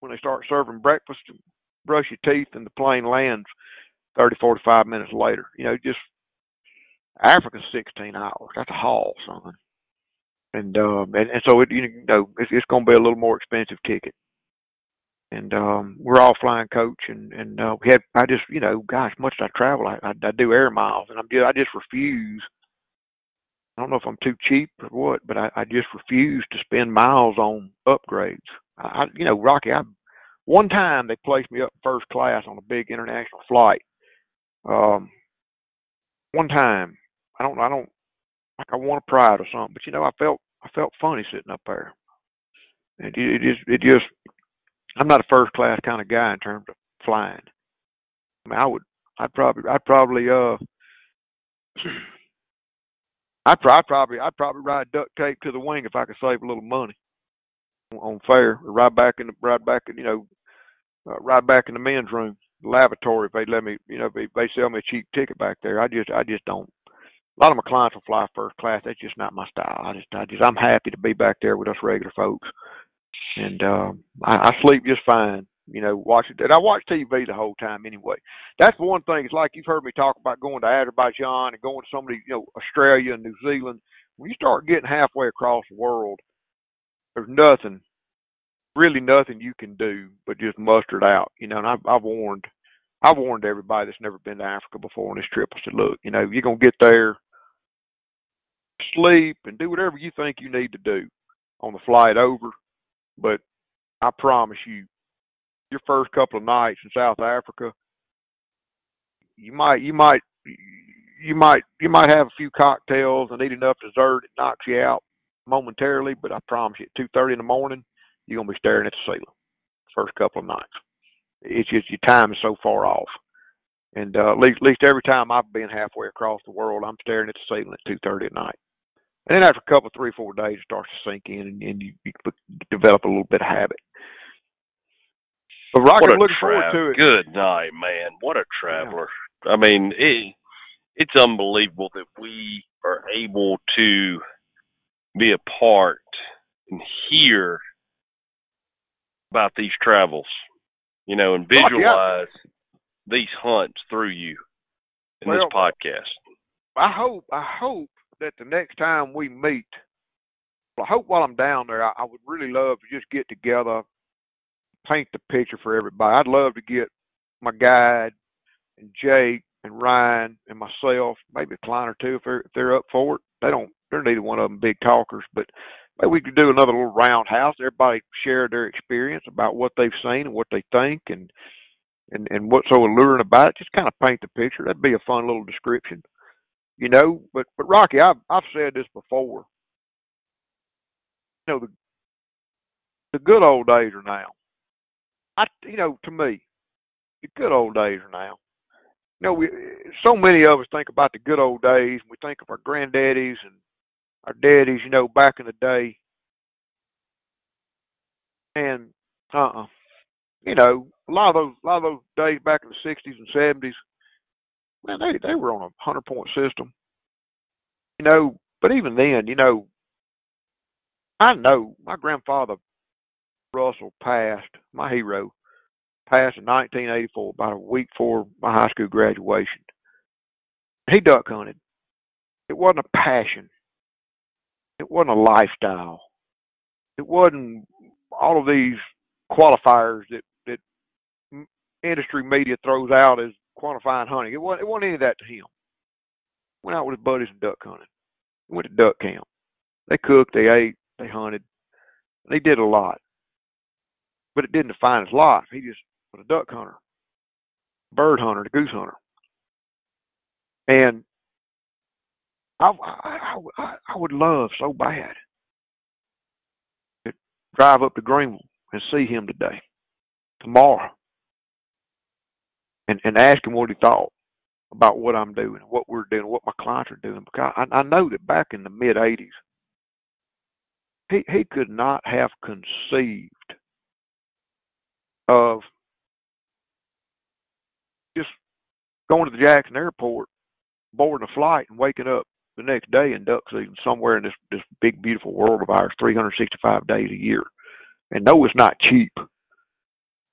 when they start serving breakfast, brush your teeth, and the plane lands thirty, forty-five minutes later. You know, just Africa's 16 hours. That's a haul, son. And um, and, and so it you know it's, it's going to be a little more expensive ticket. And um, we're all flying coach, and and uh, we had I just you know gosh, much as I travel, I, I I do air miles, and I'm just I just refuse. I don't know if I'm too cheap or what, but I, I just refuse to spend miles on upgrades. I, I you know Rocky, I one time they placed me up first class on a big international flight. Um, one time I don't I don't like I want a pride or something, but you know I felt I felt funny sitting up there. It it just it just I'm not a first class kind of guy in terms of flying. I mean I would I'd probably I'd probably uh [clears throat] I'd, I'd probably I'd probably ride duct tape to the wing if I could save a little money on, fare. Or ride back in the ride back in you know uh, ride back in the men's room, the lavatory if they let me you know if they, they sell me a cheap ticket back there. I just I just don't a lot of my clients will fly first class. That's just not my style. I just, I just, I'm happy to be back there with us regular folks, and um, I, I sleep just fine. You know, watch it, and I watch TV the whole time anyway. That's one thing. It's like you've heard me talk about going to Azerbaijan and going to some of these, you know, Australia and New Zealand. When you start getting halfway across the world, there's nothing, really nothing you can do but just muster it out. You know, and I've, I've warned I've warned everybody that's never been to Africa before on this trip. I said, look, you know, you're gonna get there, sleep, and do whatever you think you need to do on the flight over. But I promise you, your first couple of nights in South Africa, you might, you might, you might, you might have a few cocktails and eat enough dessert that knocks you out momentarily. But I promise you, at two thirty in the morning, you're gonna be staring at the ceiling. First couple of nights it's just your time is so far off. And uh, at least, at least every time I've been halfway across the world, I'm staring at the ceiling at two thirty at night. And then after a couple, three, four days, it starts to sink in, and, and you, you develop a little bit of habit. But Rocky, what a looking forward to it. Good night, man. What a traveler. I mean, it, it's unbelievable that we are able to be a part and hear about these travels, you know, and Oh, yeah. visualize these hunts through you in Well, this podcast. I hope, I hope that the next time we meet, well, I hope while I'm down there, I, I would really love to just get together, paint the picture for everybody. I'd love to get my guide and Jake and Ryan and myself, maybe a client or two if they're if they're up for it. They don't they're neither one of them big talkers, but maybe we could do another little roundhouse. Everybody share their experience about what they've seen and what they think and and and what's so alluring about it. Just kind of paint the picture. That'd be a fun little description, you know. But but Rocky, I've I've said this before. You know the the good old days are now. I you know to me, the good old days are now. You know, we so many of us think about the good old days. We think of our granddaddies and our daddies, you know, back in the day. And uh uh you know, a lot of those a lot of those days back in the sixties and seventies, man, they they were on a hundred point system. You know, but even then, you know, I know my grandfather Russell passed, my hero, passed in 1984, about a week before my high school graduation. He duck hunted. It wasn't a passion. It wasn't a lifestyle. It wasn't all of these qualifiers that that industry media throws out as quantifying hunting. It wasn't, it wasn't any of that to him. Went out with his buddies and duck hunted. Went to duck camp. They cooked, they ate, they hunted. They did a lot. But it didn't define his life. He just was a duck hunter, bird hunter, a goose hunter. And I, I, I, would love so bad to drive up to Greenville and see him today, tomorrow, and and ask him what he thought about what I'm doing, what we're doing, what my clients are doing. Because I, I know that back in the mid '80s, he he could not have conceived of just going to the Jackson Airport, boarding a flight, and waking up the next day in duck season somewhere in this this big beautiful world of ours, 365 days a year. And no, it's not cheap,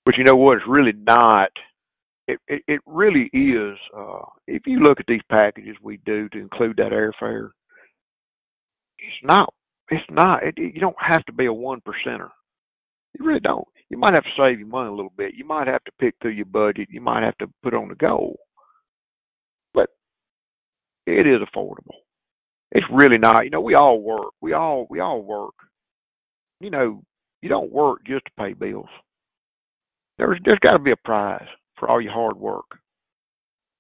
but you know what? It's really not. It it, it really is. Uh, if you look at these packages we do to include that airfare, it's not. It's not. It, it, you don't have to be a one percenter. You really don't. You might have to save your money a little bit. You might have to pick through your budget. You might have to put on the goal. But it is affordable. It's really not. You know, we all work. We all we all work. You know, you don't work just to pay bills. There's there's got to be a prize for all your hard work.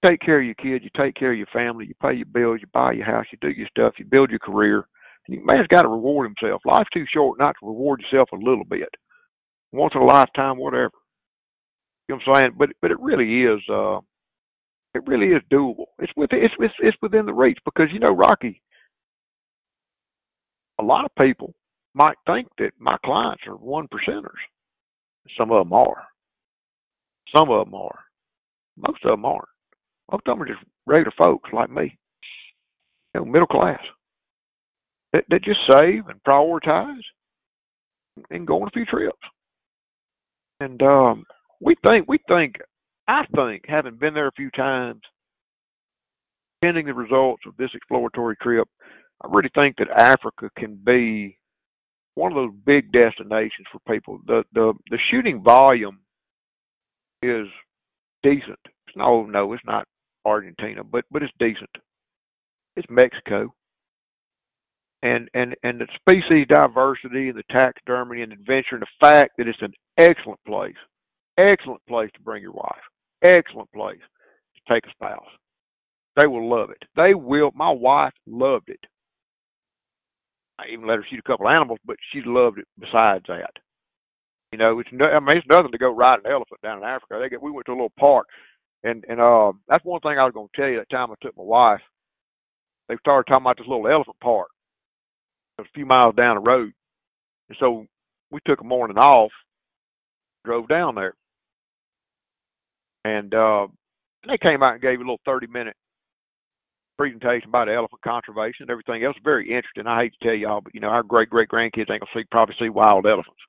Take care of your kids. You take care of your family. You pay your bills. You buy your house. You do your stuff. You build your career. And you man's got to reward himself. Life's too short not to reward yourself a little bit, once in a lifetime, whatever. You know what I'm saying? But but it really is. uh It really is doable. It's with it's it's, it's within the reach because you know Rocky a lot of people might think that my clients are one percenters. Some of them are. Some of them are. Most of them aren't. Most of them are just regular folks like me. You know, middle class. That, that just save and prioritize and go on a few trips. And um we think we think I think, having been there a few times, pending the results of this exploratory trip, I really think that Africa can be one of those big destinations for people. The the the shooting volume is decent. It's no no, it's not Argentina, but but it's decent. It's Mexico. And and and the species diversity and the taxidermy and adventure and the fact that it's an excellent place, excellent place to bring your wife, excellent place to take a spouse. They will love it. They will. My wife loved it. I even let her shoot a couple animals, but she loved it besides that. You know, it's no, I mean, it's nothing to go ride an elephant down in Africa. They get, we went to a little park, and and uh, that's one thing I was going to tell you. That time I took my wife, they started talking about this little elephant park. A few miles down the road, and so we took a morning off, drove down there, and uh, they came out and gave a little thirty minute presentation about elephant conservation and everything else. Very interesting. I hate to tell y'all, but you know, our great great grandkids ain't gonna see probably see wild elephants.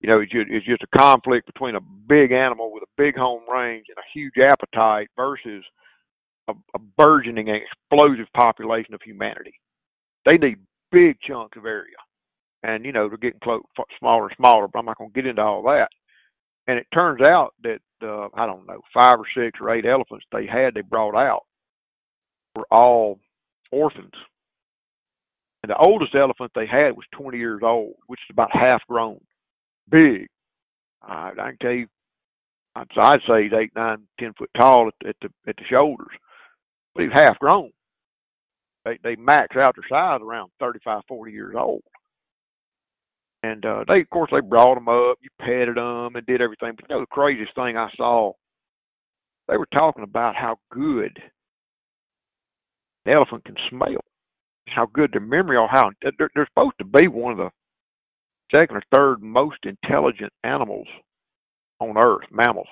You know, it's just, it's just a conflict between a big animal with a big home range and a huge appetite versus a, a burgeoning explosive population of humanity. They need big chunks of area, and you know they're getting close, smaller and smaller. But I'm not gonna get into all that. And it turns out that uh, I don't know five or six or eight elephants they had they brought out were all orphans. And the oldest elephant they had was 20 years old, which is about half grown. Big. Uh, I can tell you, I'd, I'd say he's eight, nine, ten foot tall at, at the at the shoulders, but he's half grown. They they max out their size around thirty five, forty years old. And uh, they, of course, they brought them up. You petted them and did everything. But you know, the craziest thing I saw, they were talking about how good the elephant can smell, how good their memory, or how they're, they're supposed to be one of the second or third most intelligent animals on Earth, mammals.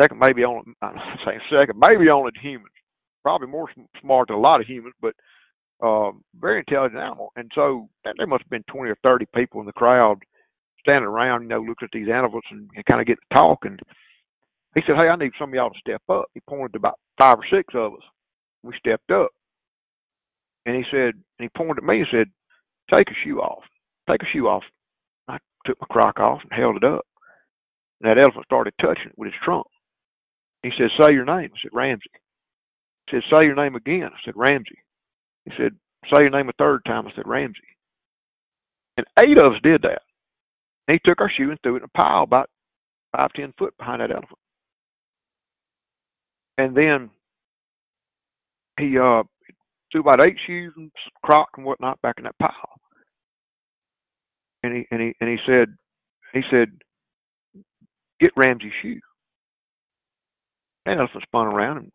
Second, maybe only [laughs] I'm saying second, maybe only to humans. Probably more smart than a lot of humans, but uh, very intelligent animal. And so there must have been 20 or 30 people in the crowd standing around, you know, looking at these animals and, and kind of getting talking. He said, Hey, I need some of y'all to step up. He pointed to about five or six of us. We stepped up. And he said, and he pointed at me and said, Take a shoe off. Take a shoe off. I took my crock off and held it up. And that elephant started touching it with his trunk. He said, Say your name. I said, Ramsey. He said, Say your name again. I said, Ramsey. He said, Say your name a third time. I said, Ramsey. And eight of us did that. And he took our shoe and threw it in a pile about five, ten foot behind that elephant. And then he uh threw about eight shoes and crock and whatnot back in that pile. And he and he and he said he said, Get Ramsey's shoe. And elephant spun around and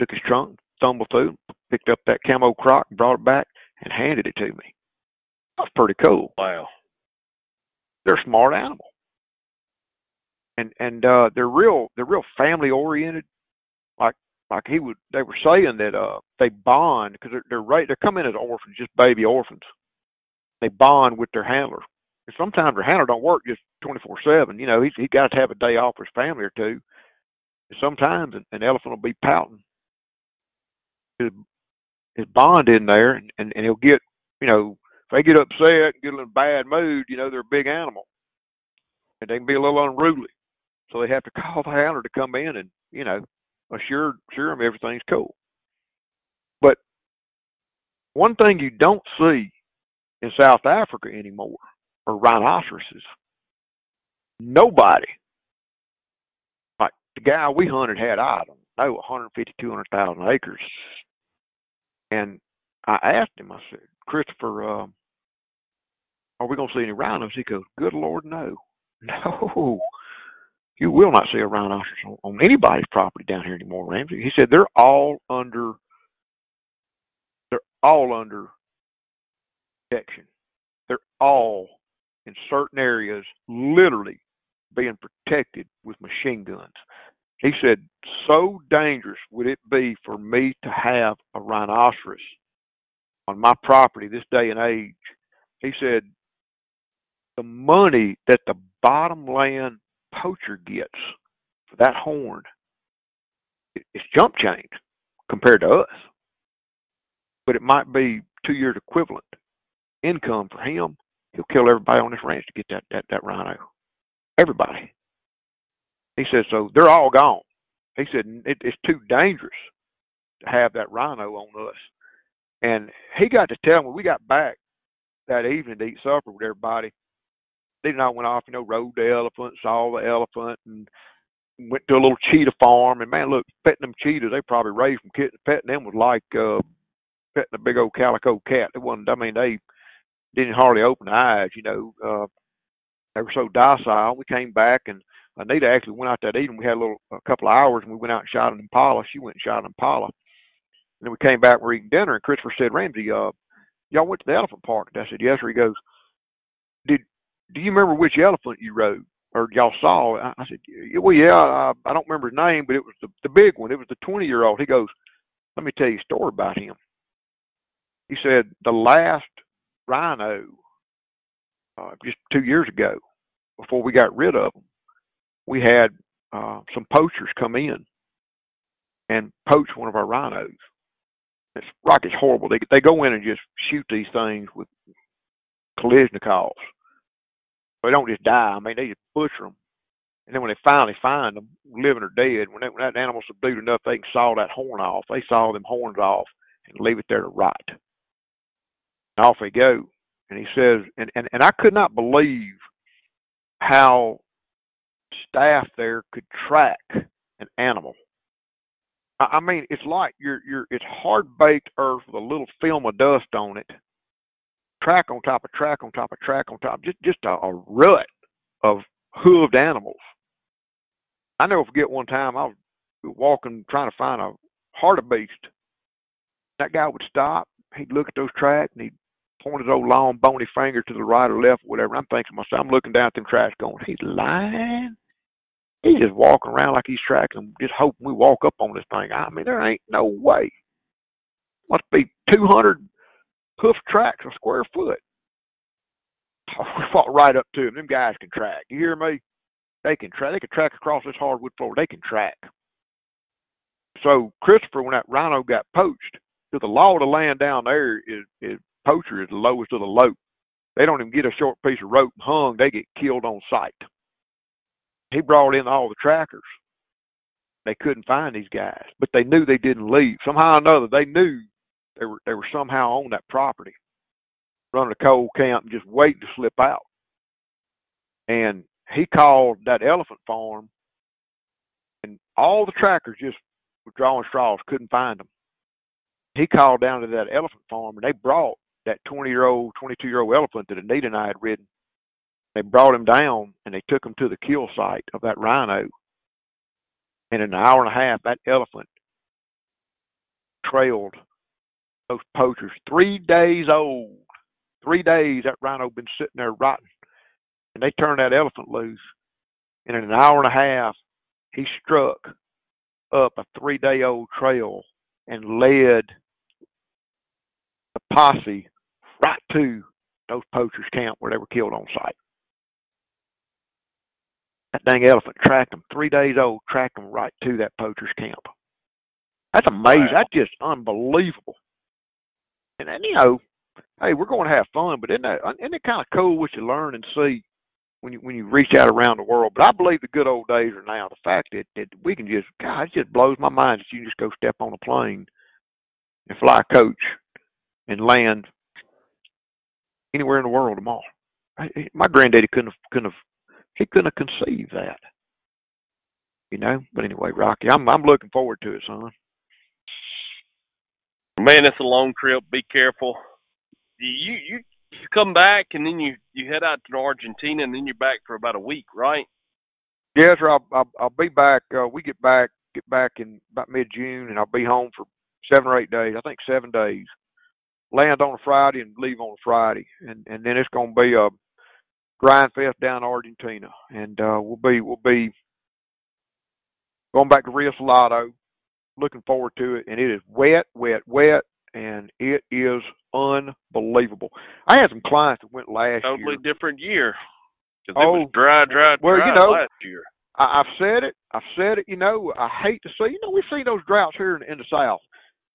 took his trunk, stumbled through, picked up that camo crock, brought it back, and handed it to me. That's pretty cool. Wow. They're a smart animal. And and uh they're real they're real family oriented. Like he would they were saying that uh they bond because they're they're right they're coming as orphans, just baby orphans. They bond with their handler. And sometimes their handler don't work just twenty four seven. You know, he's he got to have a day off for his family or two. And sometimes an, an elephant will be pouting his, his bond in there, and, and and he'll get you know if they get upset and get in a bad mood, you know they're a big animal, and they can be a little unruly, so they have to [laughs] call the handler to come in and you know assure assure them everything's cool. But one thing you don't see in South Africa anymore are rhinoceroses. Nobody, like the guy we hunted had, I don't know, 150, 200,000 acres. And I asked him, I said, Christopher, uh, are we going to see any rhinos? He goes, good Lord, no. [laughs] No. You will not see a rhinoceros on, on anybody's property down here anymore, Ramsey. He said they're all under they're all under protection. They're all in certain areas literally being protected with machine guns. He said, so dangerous would it be for me to have a rhinoceros on my property this day and age. He said, the money that the bottomland poacher gets for that horn is jump change compared to us. But it might be two years equivalent income for him. He'll kill everybody on this ranch to get that that, that rhino. Everybody. He said, so they're all gone. He said, it, it's too dangerous to have that rhino on us. And he got to tell me, we got back that evening to eat supper with everybody. They and I went off, you know, rode the elephant, saw the elephant, and went to a little cheetah farm. And man, look, petting them cheetahs, they probably raised from kittens. Petting them was like uh, petting a big old calico cat. It wasn't, I mean, they didn't hardly open their eyes, you know. Uh, they were so docile. We came back and Anita actually went out that evening. We had a little, a couple of hours, and we went out and shot an impala. She went and shot an impala. And then we came back, and we are eating dinner, and Christopher said, Ramsey, uh, y'all went to the elephant park. And I said, yes, sir. He goes, did, do you remember which elephant you rode or y'all saw? I, said, well, yeah, I, don't remember his name, but it was the, the big one. It was the 20 year old. He goes, let me tell you a story about him. He said, the last rhino, uh, just two years ago, before we got rid of them, we had uh, some poachers come in and poach one of our rhinos. It's rock is horrible. They they go in and just shoot these things with Kalashnikovs. They don't just die. I mean, they just butcher them. And then when they finally find them, living or dead, when, they, when that animal's subdued enough, they can saw that horn off. They saw them horns off and leave it there to rot. And off they go. And he says, and, and, and I could not believe how staff there could track an animal. I, I mean, it's like you're you're it's hard baked earth with a little film of dust on it, track on top of track on top of track on top, just just a, a rut of hooved animals. I never forget one time I was walking trying to find a hartebeest. That guy would stop, he'd look at those tracks and he'd point his old long bony finger to the right or left or whatever. I'm thinking to myself, I'm looking down at them tracks going, He's lying. He's just walking around like he's tracking just hoping we walk up on this thing. I mean, there ain't no way. Must be two hundred hoof tracks a square foot. [laughs] We fought right up to them. Them guys can track. You hear me? They can track. They can track across this hardwood floor. They can track. So Christopher, when that rhino got poached, to the law of the land down there is, is poacher is the lowest of the low. They don't even get a short piece of rope hung. They get killed on sight. He brought in all the trackers. They couldn't find these guys, but they knew they didn't leave. Somehow or another, they knew they were they were somehow on that property, running a cold camp and just waiting to slip out. And he called that elephant farm, and all the trackers just were drawing straws, couldn't find them. He called down to that elephant farm, and they brought that 20 year old, 22 year old elephant that Anita and I had ridden. They brought him down and they took him to the kill site of that rhino. And in an hour and a half, that elephant trailed those poachers. Three days old. Three days that rhino been sitting there rotting. And they turned that elephant loose. And in an hour and a half, he struck up a three day old trail and led the posse right to those poachers' camp where they were killed on site. That dang elephant tracked them, three days old, tracked them right to that poacher's camp. That's amazing. Wow. That's just unbelievable. And then, you know, hey, we're going to have fun, but isn't that isn't it kind of cool what you learn and see when you when you reach out around the world? But I believe the good old days are now. The fact that that we can just, God, it just blows my mind that you just go step on a plane and fly a coach and land anywhere in the world tomorrow. My granddaddy couldn't have couldn't have he couldn't have conceived that. You know. But anyway, Rocky, I'm I'm looking forward to it, son. Man, it's a long trip. Be careful. You you you come back and then you you head out to Argentina and then you're back for about a week, right? Yes, sir. I'll I'll, I'll be back. Uh, we get back get back in about mid June, and I'll be home for seven or eight days. I think seven days. Land on a Friday and leave on a Friday, and and then it's to be a grind fest down in Argentina, and uh, we'll be we'll be going back to Rio Salado. Looking forward to it, and it is wet, wet, wet, and it is unbelievable. I had some clients that went last totally year. Totally different year. Oh, it was dry, dry, well, dry you know, last year. I, I've said it. I've said it. You know, I hate to see. You know, we see those droughts here in, in the South,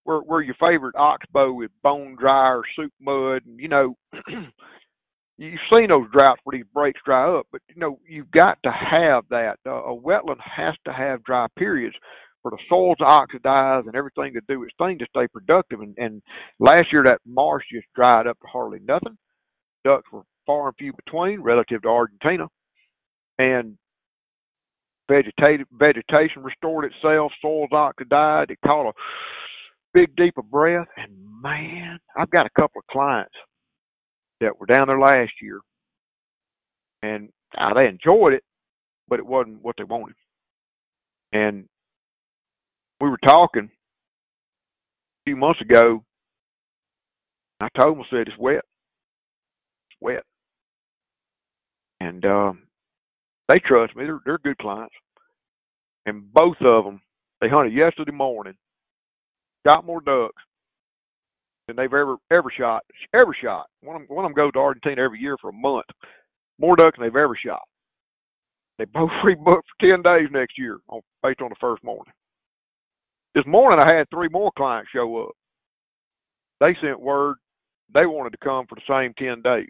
where where your favorite oxbow is bone dry or soup mud, and you know, [clears throat] you've seen those droughts where these breaks dry up, but you know you've got to have that. Uh, a wetland has to have dry periods for the soil to oxidize and everything to do its thing to stay productive. And, and last year that marsh just dried up to hardly nothing. Ducks were far and few between relative to Argentina, and vegetative vegetation restored itself. Soils oxidized. It caught a big deep of breath, and man, I've got a couple of clients that were down there last year, and uh, they enjoyed it, but it wasn't what they wanted. And we were talking a few months ago. I told them, I said, it's wet. It's wet. And um, they trust me. They're, they're good clients. And both of them, they hunted yesterday morning, got more ducks, than they've ever ever shot. Ever shot. One of them, one of them goes to Argentina every year for a month. More ducks than they've ever shot. They both [laughs] free booked for ten days next year, on, based on the first morning. This morning I had three more clients show up. They sent word they wanted to come for the same ten days,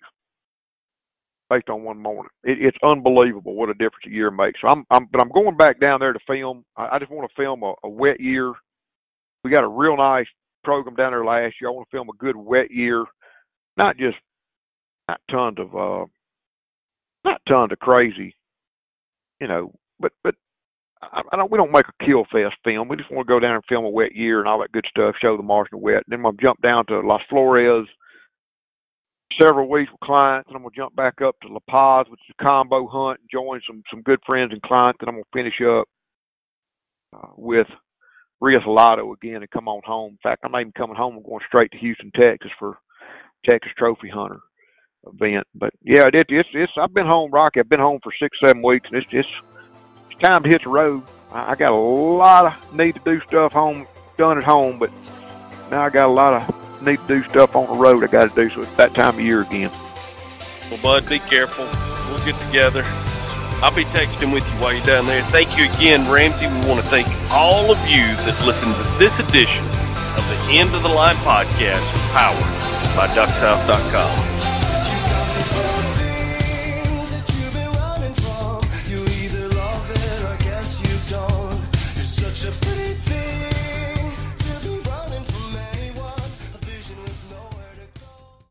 based on one morning. It, it's unbelievable what a difference a year makes. So I'm, I'm, but I'm going back down there to film. I, I just want to film a, a wet year. We got a real nice program down there last year. I want to film a good wet year, not just not tons of uh, not tons of crazy, you know, but but I, don't. We don't make a kill fest film. We just want to go down and film a wet year and all that good stuff. Show the marsh and wet. Then I'm gonna jump down to Las Flores several weeks with clients, and I'm gonna jump back up to La Paz, which is a combo hunt, and join some some good friends and clients. And I'm gonna finish up uh, with Rio Salado again and come on home. In fact, I'm not even coming home. I'm going straight to Houston, Texas for Texas Trophy Hunter event. But yeah, it, it's it's. I've been home, Rocky. I've been home for six, seven weeks, and it's it's it's time to hit the road. I, got a lot of need to do stuff home done at home, but now I got a lot of need to do stuff on the road. I got to do so. It's that time of year again. Well, Bud, be careful. We'll get together. I'll be texting with you while you're down there. Thank you again, Ramsey. We want to thank all of you that listened to this edition of the End of the Line podcast, powered by DuckSouth.com.